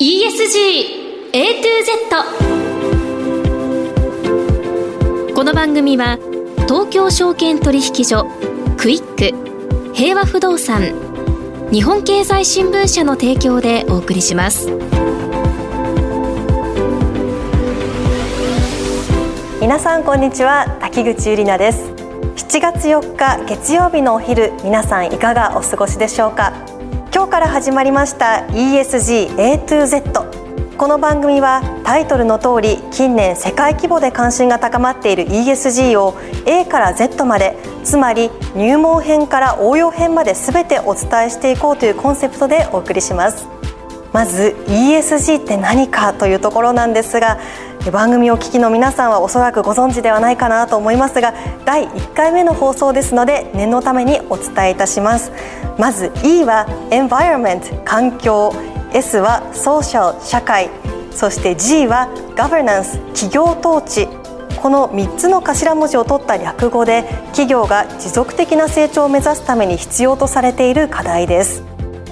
ESG A to Z この番組は東京証券取引所クイック平和不動産日本経済新聞社の提供でお送りします。皆さんこんにちは滝口ゆりなです。7月4日月曜日のお昼皆さんいかがお過ごしでしょうか？今日から始まりました ESG A to Z この番組はタイトルの通り近年世界規模で関心が高まっている ESG を A から Z までつまり入門編から応用編まで全てお伝えしていこうというコンセプトでお送りします。まず ESG って何かというところなんですが番組を聞きの皆さんはおそらくご存知ではないかなと思いますが第1回目の放送ですので念のためにお伝えいたします。まず E は Environment 環境。S は Social 社会。そして G は Governance 企業統治。この3つの頭文字を取った略語で企業が持続的な成長を目指すために必要とされている課題です。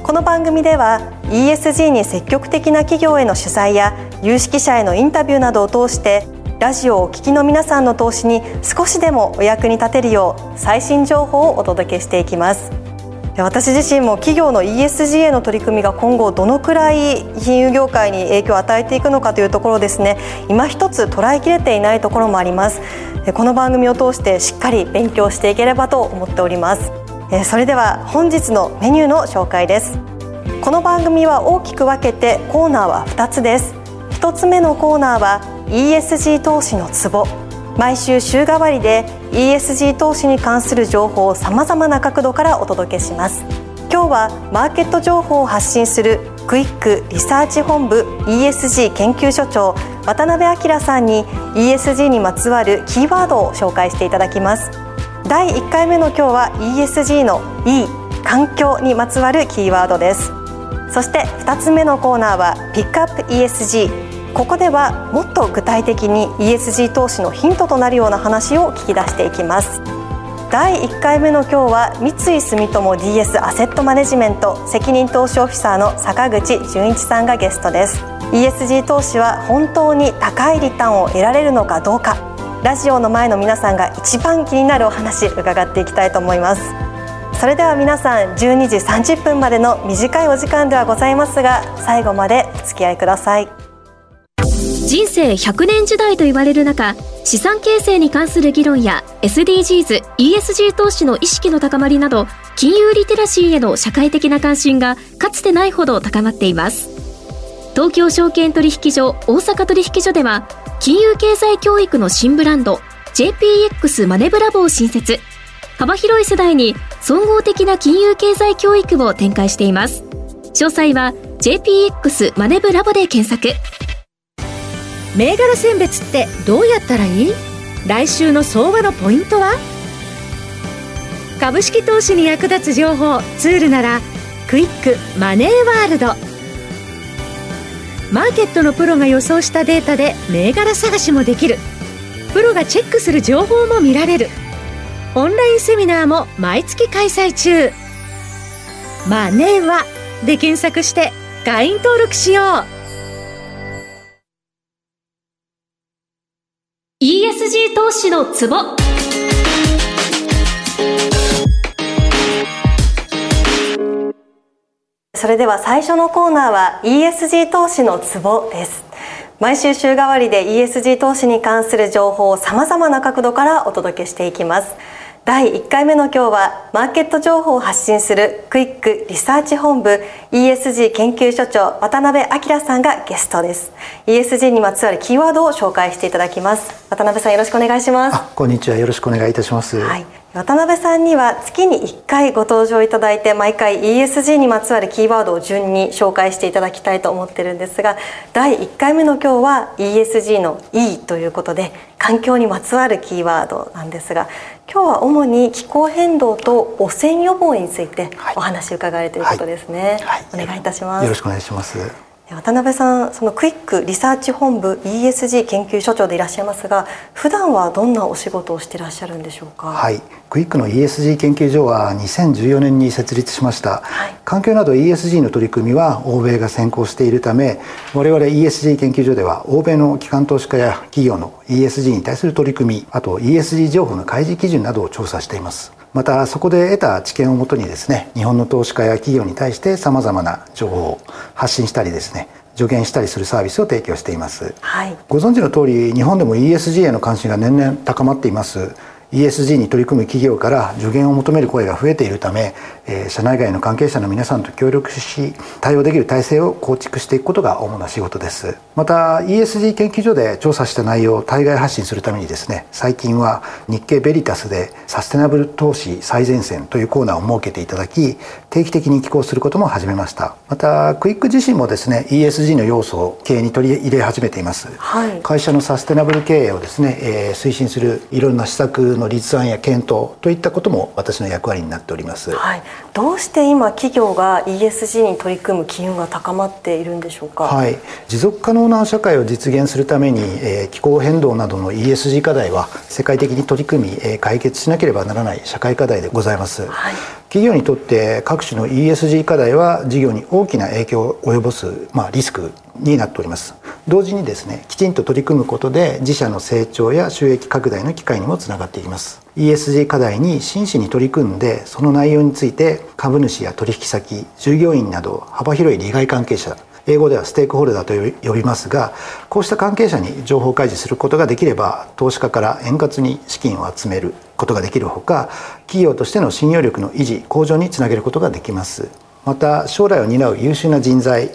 この番組では ESG に積極的な企業への取材や有識者へのインタビューなどを通してラジオをお聞きの皆さんの投資に少しでもお役に立てるよう最新情報をお届けしていきます。私自身も企業の ESG への取り組みが今後どのくらい金融業界に影響を与えていくのかというところですね今一つ捉えきれていないところもあります。この番組を通してしっかり勉強していければと思っております。それでは本日のメニューの紹介です。この番組は大きく分けてコーナーは2つです。1つ目のコーナーは ESG 投資のツボ。毎週週替わりで ESG 投資に関する情報をさまざまな角度からお届けします。今日はマーケット情報を発信するクイックリサーチ本部 ESG 研究所長渡辺明さんに ESG にまつわるキーワードを紹介していただきます。第1回目の今日は ESG の E 環境にまつわるキーワードです。そして2つ目のコーナーはピックアップ ESG ここではもっと具体的に ESG 投資のヒントとなるような話を聞き出していきます。第1回目の今日は三井住友 DS アセットマネジメント責任投資オフィサーの坂口純一さんがゲストです。ESG 投資は本当に高いリターンを得られるのかどうか。ラジオの前の皆さんが一番気になるお話伺っていきたいと思います。それでは皆さん12時30分までの短いお時間ではございますが最後までお付き合いください。人生100年時代と言われる中資産形成に関する議論や SDGs、ESG 投資の意識の高まりなど金融リテラシーへの社会的な関心がかつてないほど高まっています。東京証券取引所大阪取引所では金融経済教育の新ブランド JPX マネブラボを新設。幅広い世代に総合的な金融経済教育を展開しています。詳細は JPX マネブラボで検索。銘柄選別ってどうやったらいい？来週の相場のポイントは？株式投資に役立つ情報ツールならクイックマネーワールド。マーケットのプロが予想したデータで銘柄探しもできる。プロがチェックする情報も見られる。オンラインセミナーも毎月開催中。マネーはで検索して会員登録しよう。ESG 投資のツボ。それでは最初のコーナーは ESG 投資のツボです。毎週週替わりで ESG 投資に関する情報をさまざまな角度からお届けしていきます。第1回目の今日はマーケット情報を発信するクイックリサーチ本部 ESG 研究所長渡辺明さんがゲストです。ESG にまつわるキーワードを紹介していただきます。渡辺さんよろしくお願いします。こんにちは。よろしくお願いいたします、はい。渡辺さんには月に1回ご登場いただいて毎回 ESG にまつわるキーワードを順に紹介していただきたいと思ってるんですが第1回目の今日は ESG の E ということで環境にまつわるキーワードなんですが今日は主に気候変動と汚染予防についてお話を伺えるということですね、はい。はい、お願いいたします。よろしくお願いします渡辺さんそのクイックリサーチ本部 ESG 研究所長でいらっしゃいますが普段はどんなお仕事をしていらっしゃるんでしょうか？はい。クイックの ESG 研究所は2014年に設立しました、はい、環境など ESG の取り組みは欧米が先行しているため我々 ESG 研究所では欧米の機関投資家や企業の ESG に対する取り組みあと ESG 情報の開示基準などを調査していますまたそこで得た知見をもとにですね日本の投資家や企業に対してさまざまな情報を発信したりですね助言したりするサービスを提供しています、はい、ご存知の通り日本でも ESG への関心が年々高まっています。ESG に取り組む企業から助言を求める声が増えているため、えー、社内外の関係者の皆さんと協力し対応できる体制を構築していくことが主な仕事です。また ESG 研究所で調査した内容を対外発信するためにですね最近は日経ベリタスでサステナブル投資最前線というコーナーを設けていただき定期的に寄稿することも始めました。またクイック自身もですね ESG の要素を経営に取り入れ始めています、はい、会社のサステナブル経営をですね、えー、推進するいろんな施策の立案や検討といったことも私の役割になっております、はい、どうして今企業が ESG に取り組む機運が高まっているんでしょうか、はい、持続可能な社会を実現するために、えー、気候変動などの ESG 課題は世界的に取り組み、えー、解決しなければならない社会課題でございます、はい。企業にとって各種の ESG 課題は事業に大きな影響を及ぼす、まあ、リスクになっております。同時にですねきちんと取り組むことで自社の成長や収益拡大の機会にもつながっています。ESG 課題に真摯に取り組んでその内容について株主や取引先従業員など幅広い利害関係者英語ではステークホルダーと呼びますがこうした関係者に情報開示することができれば投資家から円滑に資金を集めることができるほか企業としての信用力の維持向上につなげることができます。また将来を担う優秀な人材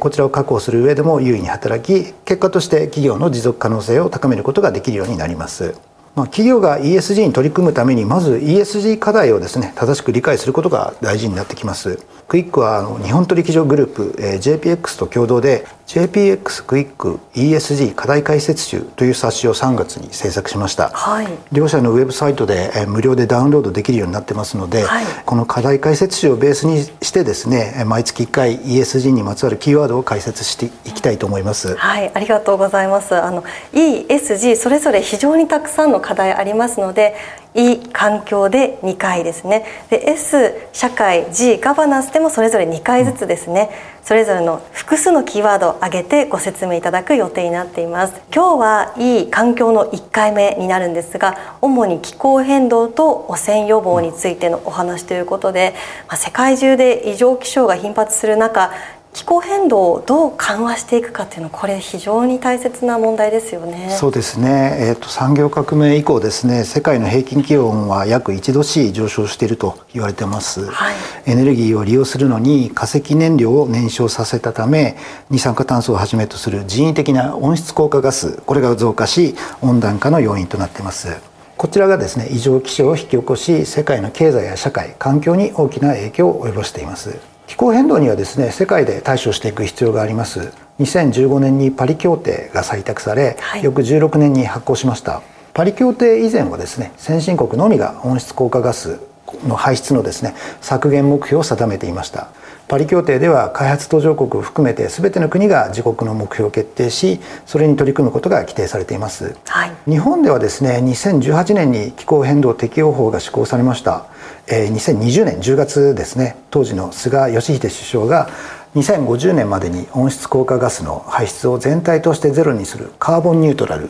こちらを確保する上でも優位に働き結果として企業の持続可能性を高めることができるようになります。まあ、企業が ESG に取り組むためにまず ESG 課題をですね正しく理解することが大事になってきます。クイックはあの日本取引所グループ、えー、JPX と共同で JPX クイック ESG 課題解説集という冊子を3月に制作しました、はい、両社のウェブサイトで、えー、無料でダウンロードできるようになってますので、はい、この課題解説集をベースにしてですね毎月1回 ESG にまつわるキーワードを解説していきたいと思います。はい。ありがとうございます。あの ESG それぞれ非常にたくさんの課題ありますので E 環境で2回ですね。で S 社会。G ガバナンスでもそれぞれ2回ずつですね。それぞれの複数のキーワードを挙げてご説明いただく予定になっています。今日は E 環境の1回目になるんですが主に気候変動と汚染予防についてのお話ということで、まあ、世界中で異常気象が頻発する中気候変動をどう緩和していくかっていうのこれ非常に大切な問題ですよね。そうですね。えっ、ー、と産業革命以降ですね、世界の平均気温は約1度 C 上昇していると言われてます。はい、エネルギーを利用するのに化石燃料を燃焼させたため、二酸化炭素をはじめとする人為的な温室効果ガスこれが増加し温暖化の要因となっています。こちらがですね異常気象を引き起こし世界の経済や社会環境に大きな影響を及ぼしています気候変動にはですね世界で対処していく必要があります。2015年にパリ協定が採択され、はい、翌16年に発効しました。パリ協定以前はですね先進国のみが温室効果ガスの排出のですね削減目標を定めていました。パリ協定では開発途上国を含めて全ての国が自国の目標を決定しそれに取り組むことが規定されています、はい、日本ではですね2018年に気候変動適用法が施行されました。えー、2020年10月ですね当時の菅義偉首相が2050年までに温室効果ガスの排出を全体としてゼロにするカーボンニュートラル、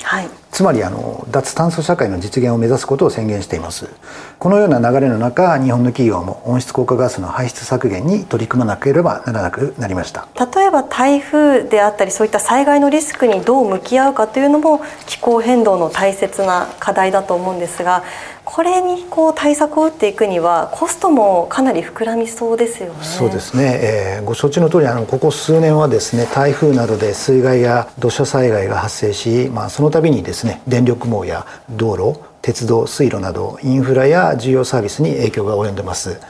つまりあの脱炭素社会の実現を目指すことを宣言していますこのような流れの中日本の企業も温室効果ガスの排出削減に取り組まなければならなくなりました例えば台風であったりそういった災害のリスクにどう向き合うかというのも気候変動の大切な課題だと思うんですがこれにこう対策を打っていくにはコストもかなり膨らみそうですよね。そうですね。えー、ご承知の通りあのここ数年はですね台風などで水害や土砂災害が発生し、まあその度にですねね電力網や道路鉄道水路などインフラや重要サービスに影響が及んでます。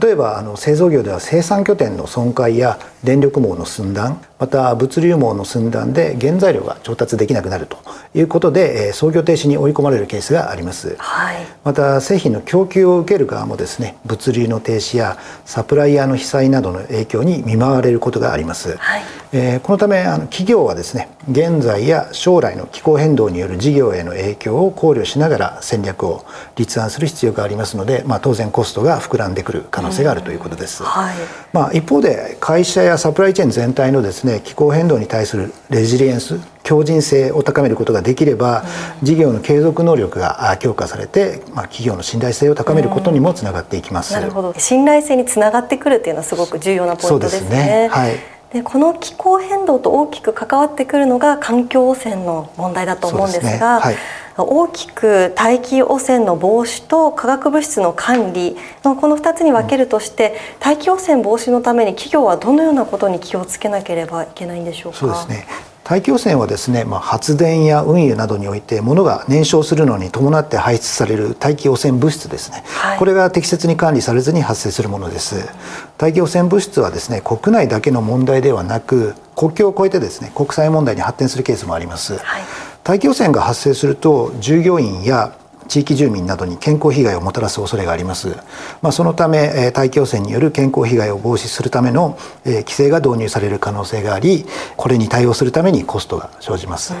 例えばあの製造業では生産拠点の損壊や電力網の寸断また物流網の寸断で原材料が調達できなくなるということで、えー、操業停止に追い込まれるケースがあります、はい、また製品の供給を受ける側もですね物流の停止やサプライヤーの被災などの影響に見舞われることがあります、はい、えー、このためあの企業はですね現在や将来の気候変動による事業への影響を考慮しながら戦略を立案する必要がありますので、まあ、当然コストが膨らんでくる可能性があるということです、はい、まあ、一方で会社やサプライチェーン全体のですね気候変動に対するレジリエンス強靭性を高めることができれば、事業の継続能力が強化されて、まあ、企業の信頼性を高めることにもつながっていきます、なるほど。信頼性につながってくるっていうのはすごく重要なポイントですね。すね。はいでこの気候変動と大きく関わってくるのが環境汚染の問題だと思うんですが、ね。はい、大きく大気汚染の防止と化学物質の管理のこの2つに分けるとして、大気汚染防止のために企業はどのようなことに気をつけなければいけないんでしょうか？そうですね大気汚染はですね、まあ、発電や運輸などにおいて物が燃焼するのに伴って排出される大気汚染物質ですね、はい、これが適切に管理されずに発生するものです。大気汚染物質はですね国内だけの問題ではなく国境を越えてですね国際問題に発展するケースもあります、はい、大気汚染が発生すると従業員や地域住民などに健康被害をもたらす恐れがあります、まあ、そのため大気汚染による健康被害を防止するための規制が導入される可能性がありこれに対応するためにコストが生じます。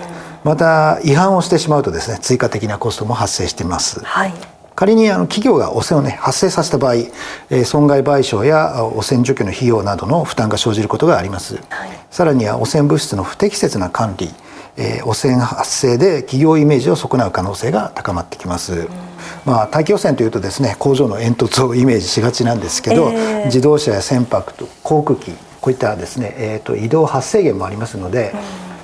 また違反をしてしまうとですね追加的なコストも発生しています、はい。仮にあの企業が汚染を、ね、発生させた場合、え損害賠償や汚染除去の費用などの負担が生じることがあります、はい、さらには汚染物質の不適切な管理えー、汚染発生で企業イメージを損なう可能性が高まってきます。まあ、大気汚染というとですね工場の煙突をイメージしがちなんですけど、えー、自動車や船舶と航空機こういったですね、えーと、移動発生源もありますので、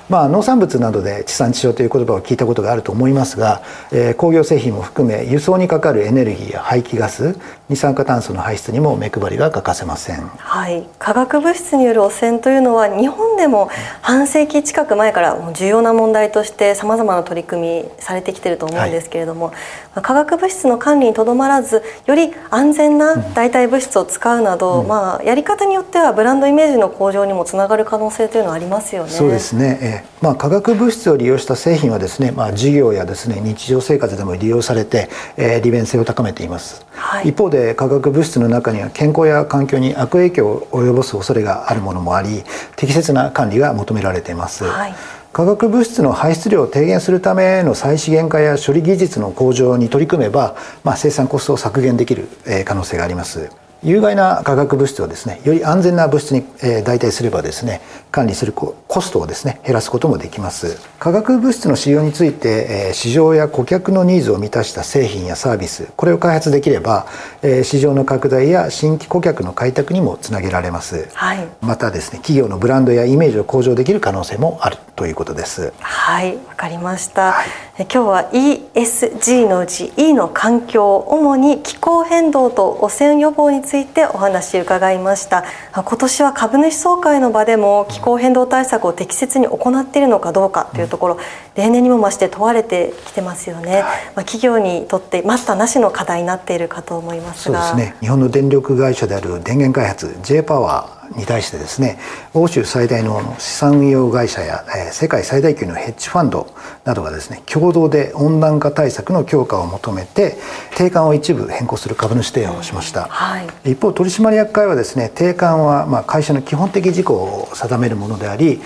まあ、農産物などで地産地消という言葉を聞いたことがあると思いますが、えー、工業製品も含め輸送にかかるエネルギーや排気ガス二酸化炭素の排出にも目配りが欠かせません、はい、化学物質による汚染というのは日本でも半世紀近く前から重要な問題としてさまざまな取り組みされてきていると思うんですけれども、はい、化学物質の管理にとどまらずより安全な代替物質を使うなど、うん、まあ、やり方によってはブランドイメージの向上にもつながる可能性というのはありますよね。そうですね、えまあ、化学物質を利用した製品はですね、まあ、事業やですね日常生活でも利用されて、えー、利便性を高めています。はい、一方で化学物質の中には健康や環境に悪影響を及ぼす恐れがあるものもあり適切な管理が求められています、はい、化学物質の排出量を低減するための再資源化や処理技術の向上に取り組めば、まあ、生産コストを削減できる可能性があります有害な化学物質をですねより安全な物質に、え代替すればですね管理するコストをですね減らすこともできます。化学物質の使用について、え市場や顧客のニーズを満たした製品やサービスこれを開発できれば、え市場の拡大や新規顧客の開拓にもつなげられます、はい、またですね企業のブランドやイメージを向上できる可能性もあるということです。はい。わかりました、はい、今日は ESG のうち E の環境主に気候変動と汚染予防についてお話伺いました。今年は株主総会の場でも気候変動対策を適切に行っているのかどうかというところ、例年にも増して問われてきてますよね、まあ、企業にとって待ったなしの課題になっているかと思いますが。そうですね。日本の電力会社である電源開発 J パワーに対してですね欧州最大の資産運用会社や、え世界最大級のヘッジファンドなどがですね共同で温暖化対策の強化を求めて定款を一部変更する株主提案をしました、うんはい、一方取締役会はですね定款はま会社の基本的事項を定めるものであり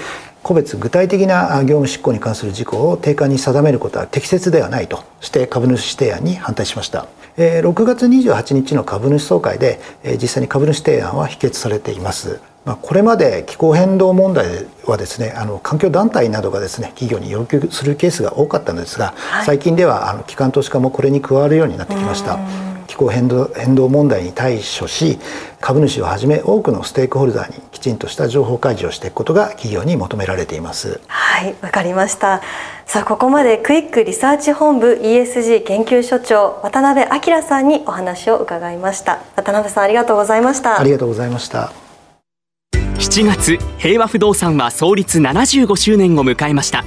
個別具体的な業務執行に関する事項を定款に定めることは適切ではないとして株主提案に反対しました。6月28日の株主総会で実際に株主提案は否決されています。これまで気候変動問題はですねあの環境団体などがですね企業に要求するケースが多かったのですが、はい、最近ではあの機関投資家もこれに加わるようになってきました。気候変動変動問題に対処し株主をはじめ多くのステークホルダーにきちんとした情報開示をしていくことが企業に求められています。はいわかりました。さあここまでクイックリサーチ本部 ESG 研究所長渡辺明さんにお話を伺いました。渡辺さんありがとうございました。ありがとうございました。7月平和不動産は創立75周年を迎えました。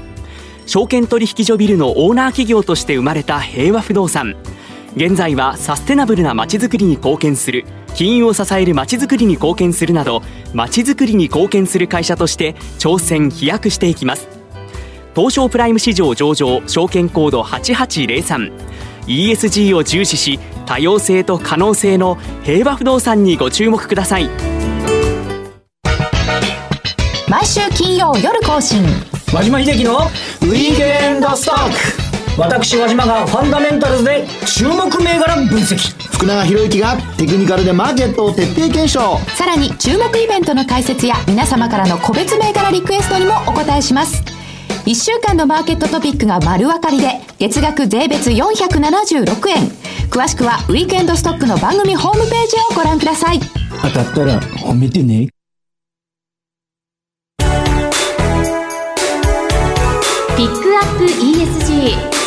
証券取引所ビルのオーナー企業として生まれた平和不動産現在はサステナブルなまちづくりに貢献する。金融を支えるまちづくりに貢献するなどまちづくりに貢献する会社として挑戦飛躍していきます。東証プライム市場上場証券コード 8803ESG を重視し多様性と可能性の平和不動産にご注目ください。毎週金曜夜更新。和島秀樹のウィークエンドストック私和島がファンダメンタルズで注目銘柄分析。福永博之がテクニカルでマーケットを徹底検証。さらに注目イベントの解説や皆様からの個別銘柄リクエストにもお答えします。1週間のマーケットトピックが丸分かりで月額税別476円。詳しくはウィークエンドストックの番組ホームページをご覧ください。当たったら褒めてね。ピックアップ ESG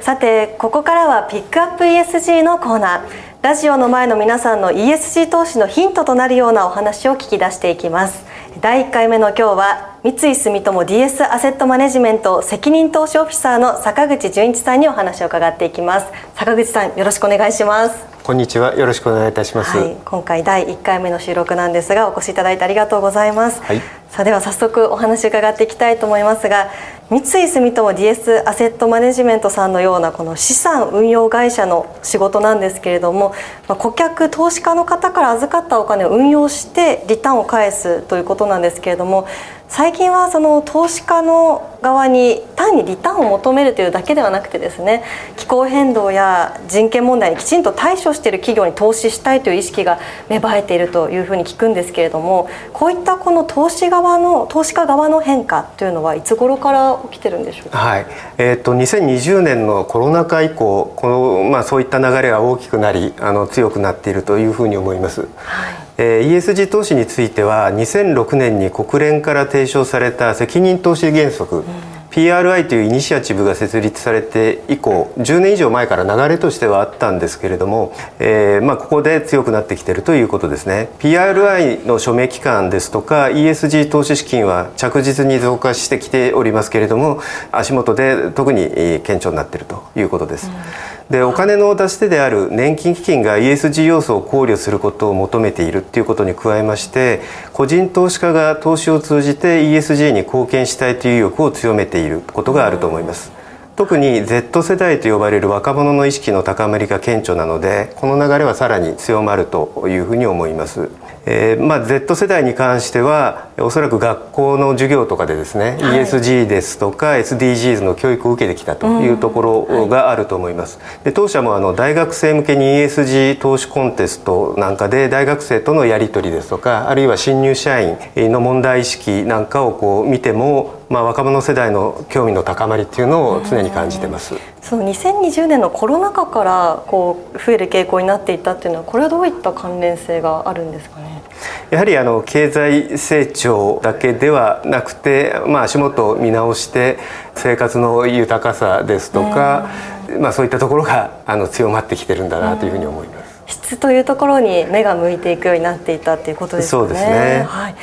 さてここからはピックアップ ESG のコーナー。ラジオの前の皆さんの ESG 投資のヒントとなるようなお話を聞き出していきます。第1回目の今日は三井住友 DS アセットマネジメント責任投資オフィサーの坂口純一さんにお話を伺っていきます。坂口さんよろしくお願いします。こんにちは。よろしくお願いいたします、はい、今回第1回目の収録なんですがお越しいただいてありがとうございます、はい、さあでは早速お話伺っていきたいと思いますが三井住友 DS アセットマネジメントさんのようなこの資産運用会社の仕事なんですけれども、まあ、顧客投資家の方から預かったお金を運用してリターンを返すということなんですけれども最近はその投資家の側に単にリターンを求めるというだけではなくてですね気候変動や人権問題にきちんと対処している企業に投資したいという意識が芽生えているというふうに聞くんですけれどもこういったこの投資側の投資家側の変化というのはいつ頃から起きてるんでしょうか、はいえーと、2020年のコロナ禍以降この、まあ、そういった流れが大きくなりあの強くなっているというふうに思います。はい ESG 投資については2006年に国連から提唱された責任投資原則、うん。PRI というイニシアチブが設立されて以降10年以上前から流れとしてはあったんですけれども、えーまあ、ここで強くなってきているということですね。PRI の署名機関ですとか ESG 投資資金は着実に増加してきておりますけれども足元で特に顕著になっているということです。うんでお金の出し手である年金基金が ESG 要素を考慮することを求めているっていうことに加えまして個人投資家が投資を通じて ESG に貢献したいという意欲を強めていることがあると思います。特に Z 世代と呼ばれる若者の意識の高まりが顕著なのでこの流れはさらに強まるというふうに思います。えーまあ、Z 世代に関してはおそらく学校の授業とかでですね、はい、ESG ですとか SDGs の教育を受けてきたというところがあると思います、で当社もあの大学生向けに ESG 投資コンテストなんかで大学生とのやり取りですとかあるいは新入社員の問題意識なんかをこう見てもまあ、若者世代の興味の高まりっていうのを常に感じてます。その2020年のコロナ禍からこう増える傾向になっていったっていうのはこれはどういった関連性があるんですかね？やはりあの経済成長だけではなくて、まあ、足元を見直して生活の豊かさですとか、まあ、そういったところがあの強まってきてるんだなというふうに思います。質というところに目が向いていくようになっていたということですね。そうですね。はい。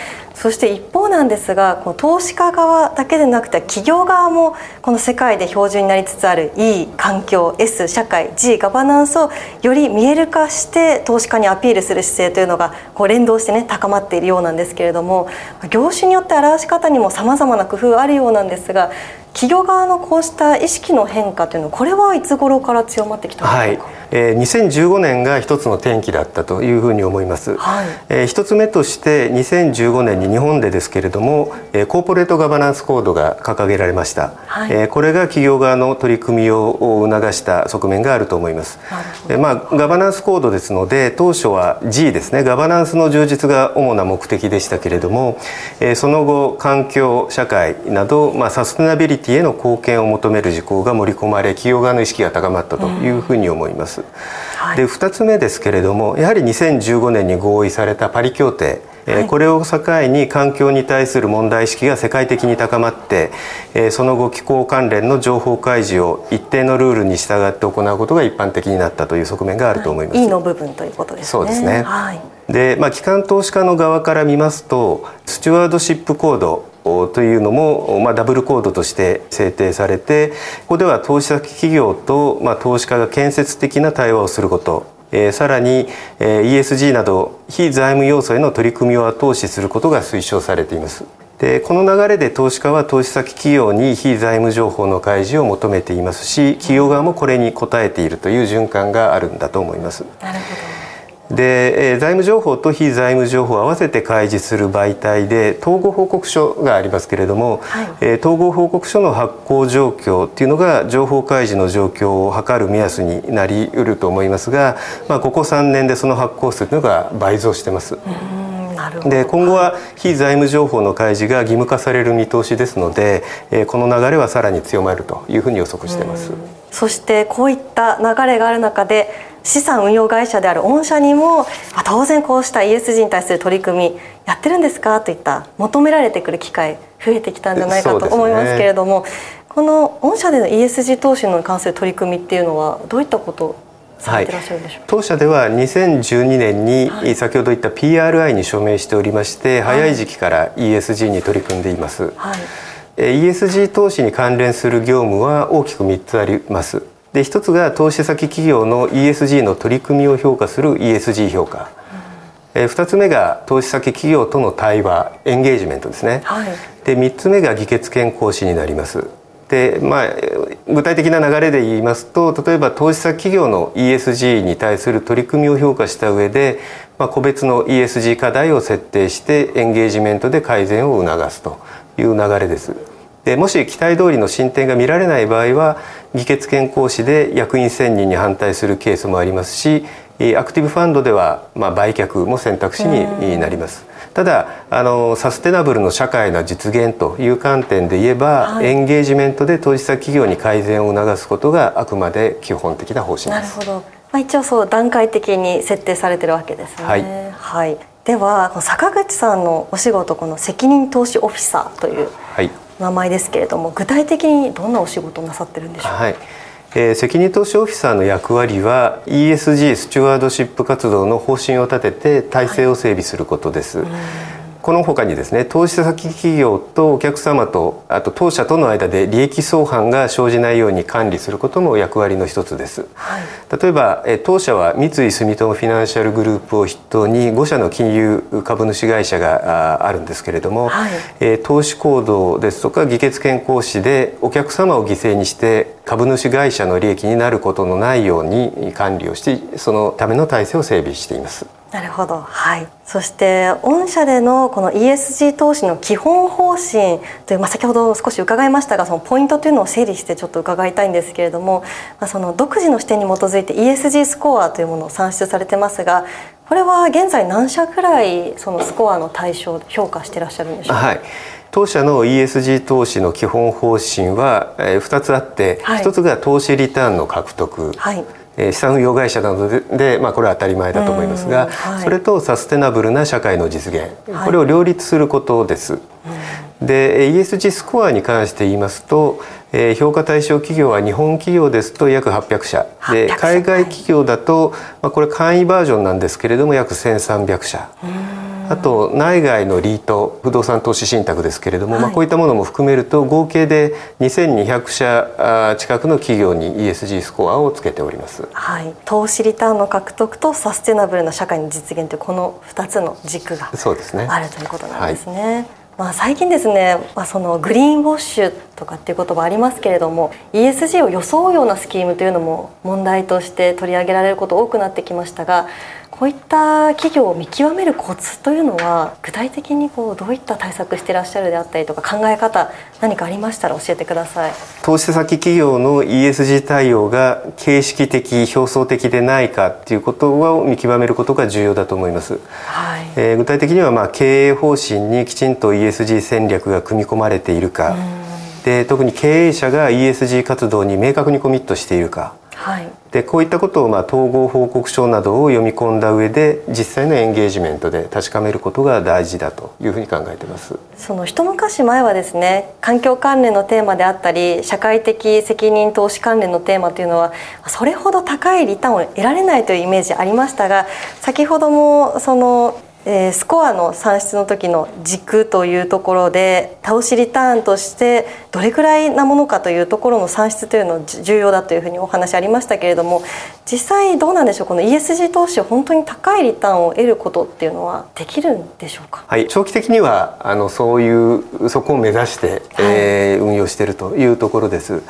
そして一方なんですがこの投資家側だけでなくて企業側もこの世界で標準になりつつある E 環境 S 社会 G ガバナンスをより見える化して投資家にアピールする姿勢というのがこう連動してね高まっているようなんですけれども業種によって表し方にもさまざまな工夫あるようなんですが企業側のこうした意識の変化というのはこれはいつ頃から強まってきたんでしょうか、はい。えー、2015年が一つの転機だったというふうに思います、はい、えー、一つ目として2015年に日本でですけれども、えー、コーポレートガバナンスコードが掲げられました、はい、えー、これが企業側の取り組みを促した側面があると思います。えまあ、ガバナンスコードですので当初は G ですね。ガバナンスの充実が主な目的でしたけれども、えー、その後環境社会など、まあ、サステナビリティへの貢献を求める事項が盛り込まれ企業側の意識が高まったというふうに思います、はい、で2つ目ですけれどもやはり2015年に合意されたパリ協定はい、これを境に環境に対する問題意識が世界的に高まってその後気候関連の情報開示を一定のルールに従って行うことが一般的になったという側面があると思います。はい、の部分ということですね。そうですね。はい、で、まあ機関投資家の側から見ますとスチュワードシップコードというのも、まあ、ダブルコードとして制定されてここでは投資先企業と、まあ、投資家が建設的な対話をすることえー、さらに、えー、ESG など非財務要素への取り組みを後押しすることが推奨されています。でこの流れで投資家は投資先企業に非財務情報の開示を求めていますし企業側もこれに応えているという循環があるんだと思います。なるほど。で財務情報と非財務情報を合わせて開示する媒体で統合報告書がありますけれども、はい、統合報告書の発行状況っていうのが情報開示の状況を測る目安になりうると思いますが、まあ、ここ3年でその発行数というのが倍増してます。で今後は非財務情報の開示が義務化される見通しですので、えこの流れはさらに強まるというふうに予測しています。そしてこういった流れがある中で資産運用会社である御社にも、まあ、当然こうした ESG に対する取り組みやってるんですか？といった求められてくる機会増えてきたんじゃないかと思いますけれども、ね、この御社での ESG 投資に関する取り組みっていうのはどういったことはい、当社では2012年に先ほど言った PRI に署名しておりまして、はい、早い時期から ESG に取り組んでいます、はい、ESG 投資に関連する業務は大きく3つあります。で一つが投資先企業の ESG の取り組みを評価する ESG 評価、うん、2つ目が投資先企業との対話エンゲージメントですね、はい、で3つ目が議決権行使になりますでまあ、具体的な流れで言いますと例えば投資先企業の ESG に対する取り組みを評価した上で、まあ、個別の ESG 課題を設定してエンゲージメントで改善を促すという流れです。でもし期待通りの進展が見られない場合は議決権行使で役員選任に反対するケースもありますしアクティブファンドでは、まあ、売却も選択肢になります。ただあのサステナブルの社会の実現という観点で言えば、はい、エンゲージメントで投資先企業に改善を促すことがあくまで基本的な方針です。なるほど。まあ、一応そう段階的に設定されてるわけですね。はい。はい、では坂口さんのお仕事この責任投資オフィサーという名前ですけれども、具体的にどんなお仕事をなさってるんでしょうか？はい。えー、責任投資オフィサーの役割は ESG スチュワードシップ活動の方針を立てて体制を整備することです。はいこの他にですね投資先企業とお客様とあと当社との間で利益相反が生じないように管理することも役割の一つです、はい、例えば当社は三井住友フィナンシャルグループを筆頭に5社の金融株主会社があるんですけれども、はい、投資行動ですとか議決権行使でお客様を犠牲にして株主会社の利益になることのないように管理をしてそのための体制を整備していますなるほど、はい、そして御社でのこの ESG 投資の基本方針という、まあ、先ほど少し伺いましたがそのポイントというのを整理してちょっと伺いたいんですけれども、まあ、その独自の視点に基づいて ESG スコアというものを算出されてますがこれは現在何社くらいそのスコアの対象評価していらっしゃるんでしょうか、はい。当社の ESG 投資の基本方針は2つあって、はい、1つが投資リターンの獲得、はい、資産運用会社などでで、まあ、これは当たり前だと思いますが、はい、それとサステナブルな社会の実現、これを両立することです。で ESG スコアに関して言いますと、えー、評価対象企業は日本企業ですと約800社。で海外企業だと、まあ、これ簡易バージョンなんですけれども約1300社。あと内外のリート不動産投資信託ですけれども、はい、まあ、こういったものも含めると合計で2200社近くの企業に ESG スコアをつけております、はい、投資リターンの獲得とサステナブルな社会の実現というこの2つの軸がそうですね。あるということなんですね。まあ、最近ですね、まあ、そのグリーンウォッシュとかっていう言葉ありますけれども ESG を装うようなスキームというのも問題として取り上げられること多くなってきましたがこういった企業を見極めるコツというのは具体的にこうどういった対策していらっしゃるであったりとか考え方何かありましたら教えてください。投資先企業の ESG 対応が形式的表層的でないかっていうことを見極めることが重要だと思います、はい。えー、具体的にはまあ経営方針にきちんと ESG 戦略が組み込まれているか。で特に経営者が ESG 活動に明確にコミットしているかはい、でこういったことをまあ統合報告書などを読み込んだ上で実際のエンゲージメントで確かめることが大事だというふうに考えてます。その一昔前はですね環境関連のテーマであったり社会的責任投資関連のテーマというのはそれほど高いリターンを得られないというイメージありましたが先ほどもそのえー、スコアの算出の時の軸というところで倒しリターンとしてどれくらいなものかというところの算出というの重要だというふうにお話ありましたけれども実際どうなんでしょうこの ESG 投資本当に高いリターンを得ることっていうのはできるんでしょうか、はい、長期的にはあのそういうそこを目指して、はい、えー、運用しているというところです。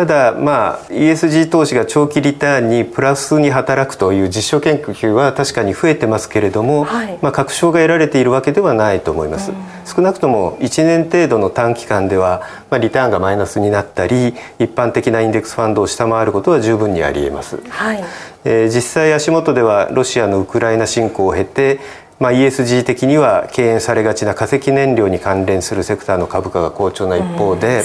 ただ、まあ、ESG 投資が長期リターンにプラスに働くという実証研究は確かに増えてますけれども、はい、まあ、確証が得られているわけではないと思います。少なくとも1年程度の短期間では、まあ、リターンがマイナスになったり一般的なインデックスファンドを下回ることは十分にありえます。はい、えー、実際足元ではロシアのウクライナ侵攻を経てまあ、ESG 的には敬遠されがちな化石燃料に関連するセクターの株価が好調な一方で、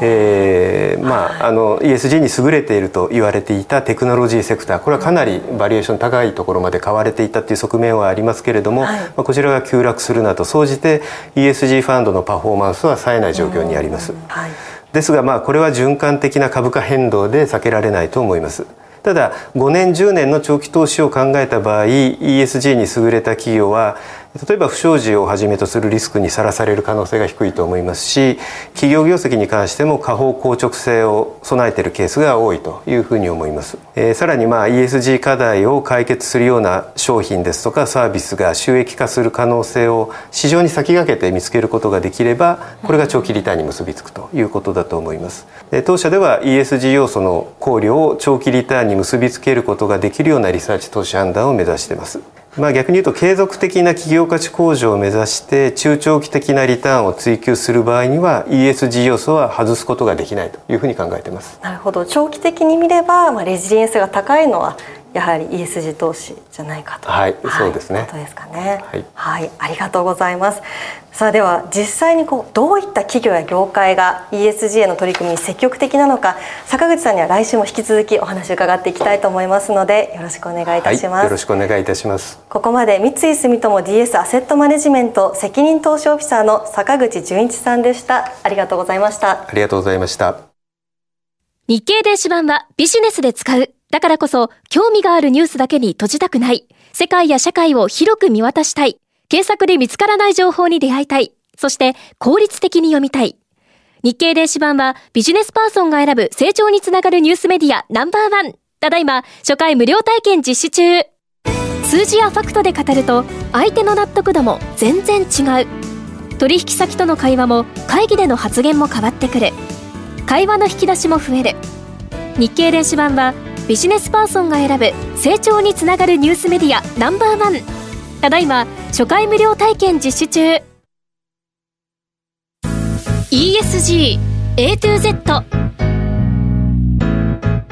えまあ、あの ESG に優れていると言われていたテクノロジーセクターこれはかなりバリエーション高いところまで買われていたという側面はありますけれども、はい、まあ、こちらが急落するなど総じて ESG ファンドのパフォーマンスは冴えない状況にあります。はい、ですがまあこれは循環的な株価変動で避けられないと思います。ただ5年10年の長期投資を考えた場合 ESG に優れた企業は例えば不祥事をはじめとするリスクにさらされる可能性が低いと思いますし企業業績に関しても下方硬直性を備えているケースが多いというふうに思います、えー、さらにまあ ESG 課題を解決するような商品ですとかサービスが収益化する可能性を市場に先駆けて見つけることができればこれが長期リターンに結びつくということだと思います。当社では ESG 要素の考慮を長期リターンに結びつけることができるようなリサーチ投資判断を目指しています。まあ、逆に言うと継続的な企業価値向上を目指して中長期的なリターンを追求する場合には ESG 要素は外すことができないというふうに考えてます。なるほど。長期的に見れば、まあ、レジリエンスが高いのはやはり ESG 投資じゃないかと、はい、そうですね。ことですかね。はい、はい、ありがとうございます。さあでは実際にこうどういった企業や業界が ESG への取り組みに積極的なのか坂口さんには来週も引き続きお話を伺っていきたいと思いますのでよろしくお願いいたします、はい、よろしくお願いいたします。ここまで三井住友 DS アセットマネジメント責任投資オフィサーの坂口純一さんでした。ありがとうございました。ありがとうございました。日経電子版はビジネスで使うだからこそ興味があるニュースだけに閉じたくない世界や社会を広く見渡したい検索で見つからない情報に出会いたい。そして効率的に読みたい。日経電子版はビジネスパーソンが選ぶ成長につながるニュースメディアナンバーワン。ただいま初回無料体験実施中。数字やファクトで語ると相手の納得度も全然違う。取引先との会話も会議での発言も変わってくる。会話の引き出しも増える。日経電子版はビジネスパーソンが選ぶ成長につながるニュースメディアナンバーワン。ただいま初回無料体験実施中。ESG A to Z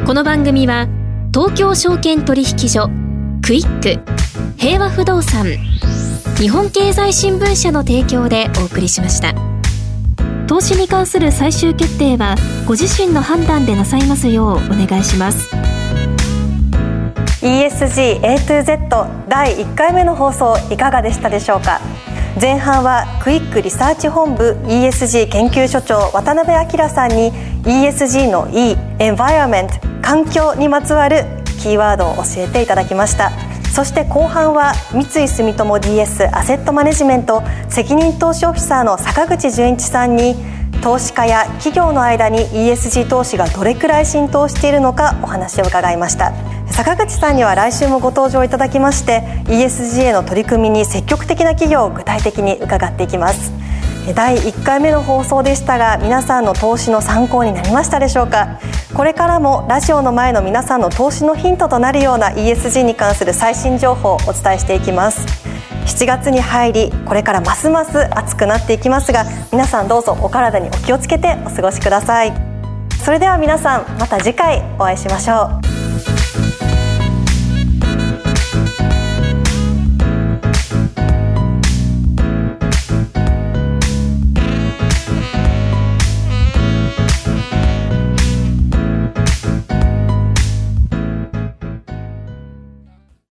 この番組は東京証券取引所クイック平和不動産日本経済新聞社の提供でお送りしました。投資に関する最終決定はご自身の判断でなさいますようお願いします。ESG A to Z 第1回目の放送いかがでしたでしょうか？前半はクイックリサーチ本部 ESG 研究所長渡辺明さんに ESG の E エンバイアメント環境にまつわるキーワードを教えていただきました。そして後半は三井住友 DS アセットマネジメント責任投資オフィサーの坂口純一さんに投資家や企業の間に ESG 投資がどれくらい浸透しているのかお話を伺いました。坂口さんには来週もご登場いただきまして ESG への取り組みに積極的な企業を具体的に伺っていきます。第1回目の放送でしたが皆さんの投資の参考になりましたでしょうか？これからもラジオの前の皆さんの投資のヒントとなるような ESG に関する最新情報をお伝えしていきます。7月に入りこれからますます暑くなっていきますが皆さんどうぞお体にお気をつけてお過ごしください。それでは皆さんまた次回お会いしましょう。